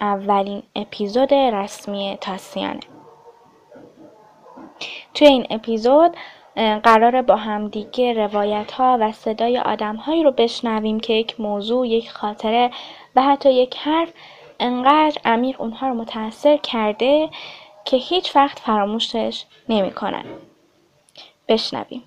اولین اپیزود رسمی تاسیانه توی این اپیزود قرار با همدیگه روایت ها و صدای آدم هایی رو بشنویم که یک موضوع، یک خاطره و حتی یک حرف انقدر عمیق اونها رو متاثر کرده که هیچ وقت فراموشش نمی‌کنن. بشنویم.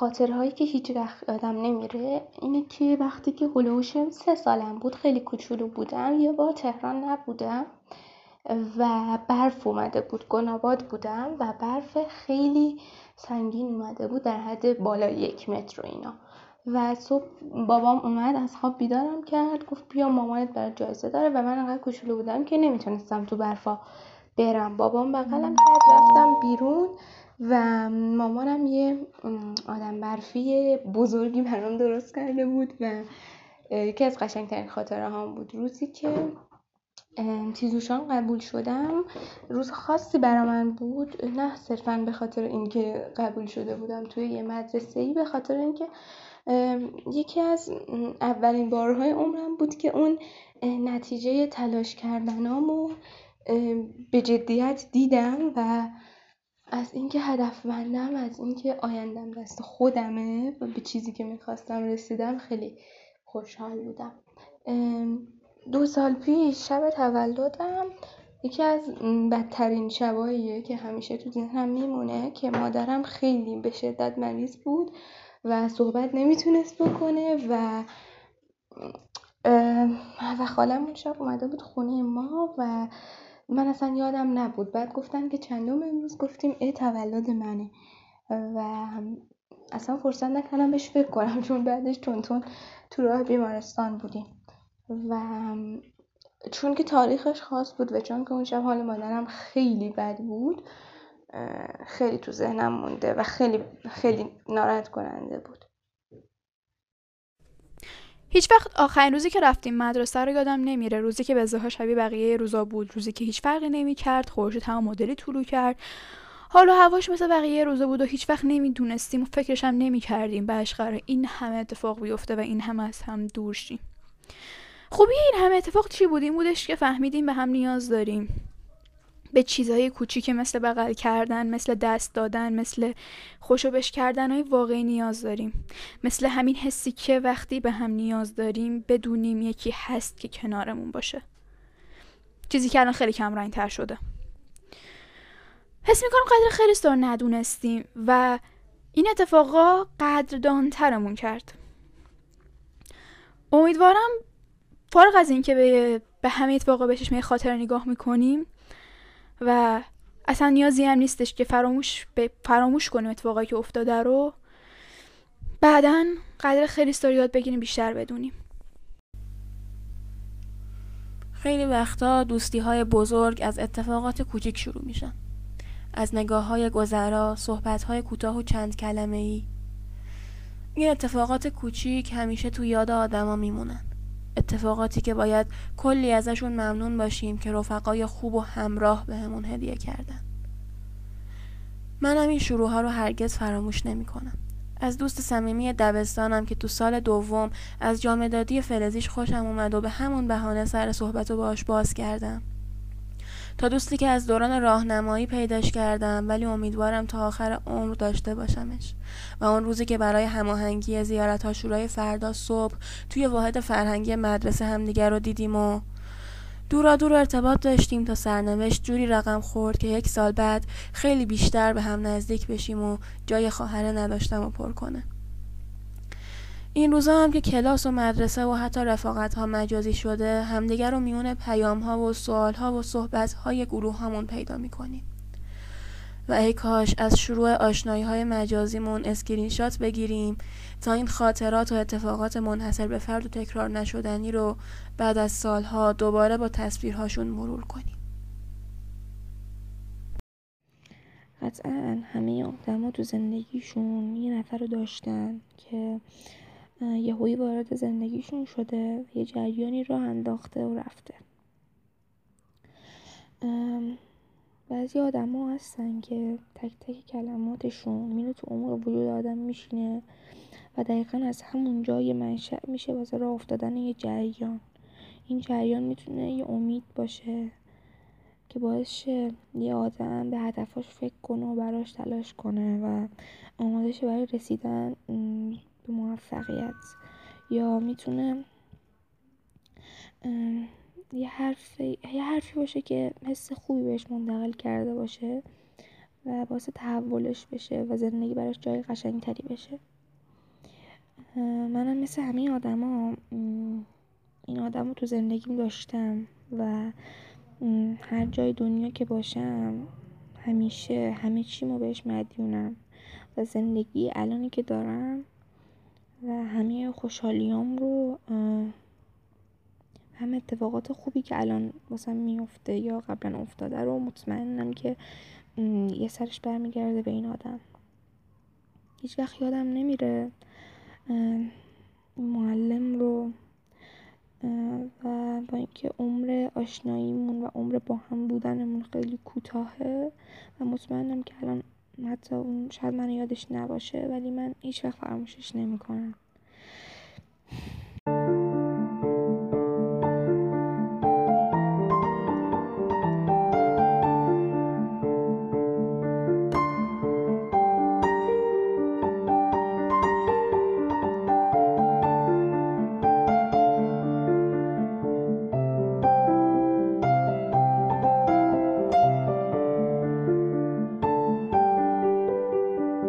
خاطرهایی که هیچ وقت یادم نمیره اینه که وقتی که هلوش سه سالم بود خیلی کوچولو بودم. یه بار تهران نبودم و برف اومده بود گناباد بودم و برف خیلی سنگین اومده بود در حد بالای یک متر و اینا. و صبح بابام اومد از خواب بیدارم کرد گفت بیا مامانت برای جایزه داره و من انقدر کوچولو بودم که نمی‌تونستم تو برفا برم. بابام بغلم کرد رفتم بیرون و مامانم یه آدم برفی بزرگی برام درست کرده بود و یکی از قشنگترین خاطره هم بود. روزی که تیزوشان قبول شدم روز خاصی برا من بود. نه صرفا به خاطر اینکه قبول شده بودم توی یه مدرسه ای به خاطر اینکه یکی از اولین بارهای عمرم بود که اون نتیجه تلاش کردنامو به جدیت دیدم و از اینکه هدفمندم از اینکه آیندم دست خودمه و به چیزی که می‌خواستم رسیدم خیلی خوشحال بودم. دو سال پیش شب تولدم. یکی از بدترین شباییه که همیشه تو ذهنم میمونه که مادرم خیلی به شدت مریض بود و صحبت نمی‌تونست بکنه و و خالم اون شب اومده بود خونه ما و من اصلا یادم نبود. بعد گفتن که چندم امروز گفتیم ای تولد منه. و اصلا فرصت نکردم بهش فکر کنم چون بعدش تون تون تو راه بیمارستان بودیم. و چون که تاریخش خاص بود و چون که اون شب حال مادرم خیلی بد بود خیلی تو ذهنم مونده و خیلی خیلی ناراحت کننده بود. هیچ وقت آخرین روزی که رفتیم مدرسه رو یادم نمیره. روزی که به شبیه بقیه روزا بود. روزی که هیچ فرقی نمی‌کرد. خورشید تمام مدلی طلوع کرد. حالا هواش مثل بقیه روزا بود و هیچ وقت نمی‌دونستیم و فکرش هم نمی‌کردیم. بهش قرار این همه اتفاق بیفته و این همه از هم دور شیم. خوبی این همه اتفاق چی بود؟ این بودش که فهمیدیم به هم نیاز داریم. به چیزهای کوچیک مثل بغل کردن مثل دست دادن مثل خوشو کردن های واقعی نیاز داریم. مثل همین حسی که وقتی به هم نیاز داریم بدونیم یکی هست که کنارمون باشه. چیزی که الان خیلی کم رنگ تر شده. حس می‌کنم قدر خیلی سار ندونستیم و این اتفاقا قدردانترمون کرد. امیدوارم فارغ از اینکه به به همه اتفاقا به چشمه خاطر نگاه می‌کنیم و اصلا نیازی هم نیستش که فراموش, فراموش کنیم اتفاقایی که افتاده رو. بعدا قدر خیلی ستاری یاد بگیریم بیشتر بدونیم. خیلی وقتا دوستی های بزرگ از اتفاقات کوچیک شروع میشن. از نگاه های گذرا صحبت های کوتاه و چند کلمه ای این اتفاقات کوچیک همیشه تو یاد آدما میمونن. اتفاقاتی که باید کلی ازشون ممنون باشیم که رفقای خوب و همراه بهمون به هدیه کردن منم این شروع ها رو هرگز فراموش نمی کنم. از دوست صمیمی دبستانم که تو سال دوم از جامدادی فلزیش خوشم اومد و به همون بهانه سر صحبت و باش باز کردم تا دوستی که از دوران راهنمایی پیداش کردم ولی امیدوارم تا آخر عمر داشته باشمش. و اون روزی که برای هماهنگی زیارت ها شورای فردا صبح توی واحد فرهنگی مدرسه همدیگر رو دیدیم و دورا دور ارتباط داشتیم تا سرنوشت جوری رقم خورد که یک سال بعد خیلی بیشتر به هم نزدیک بشیم و جای خواهره نداشتم و پر کنه. این روزا هم که کلاس و مدرسه و حتی رفاقت ها مجازی شده همدیگر رو میون پیام ها و سوال ها و صحبت های گروه هامون پیدا می‌کنیم. و ای کاش از شروع آشنایی های مجازیمون اسکرین شات بگیریم تا این خاطرات و اتفاقات منحصر به فرد و تکرار نشدنی رو بعد از سالها دوباره با تصویرهاشون مرور کنیم. قطعا همه آدما تو زندگیشون یه نفر رو داشتن که یهویی وارد زندگیشون شده یه جریانی راه انداخته و رفته. بعضی آدما هستن که تک تک کلماتشون میره تو عمق وجود آدم میشینه و دقیقا از همون جای منشأ میشه واسه راه افتادن یه جریان. این جریان می‌تونه یه امید باشه که باعث شه یه آدم به هدفاش فکر کنه و براش تلاش کنه و آماده شه برای رسیدن به موفقیت. یا می‌تونه یه حرف یه حرفی باشه که حس خوبی بهش منتقل کرده باشه و باعث تحولش بشه و زندگی براش جای قشنگتری بشه. منم مثل همه آدما این آدم رو تو زندگیم داشتم و هر جای دنیا که باشم همیشه همه چیمو بهش مدیونم و زندگی الانی که دارم خوشحالیام رو هم اتفاقات خوبی که الان واسم میفته یا قبلا افتاده رو مطمئنم که یه سرش برمیگرده به این آدم. هیچ وقت یادم نمیره معلم رو و با اینکه عمر آشناییمون و عمر با هم بودنمون خیلی کوتاهه و مطمئنم که الان حتی اون شاید من یادش نباشه ولی من هیچ وقت فراموشش نمی‌کنم.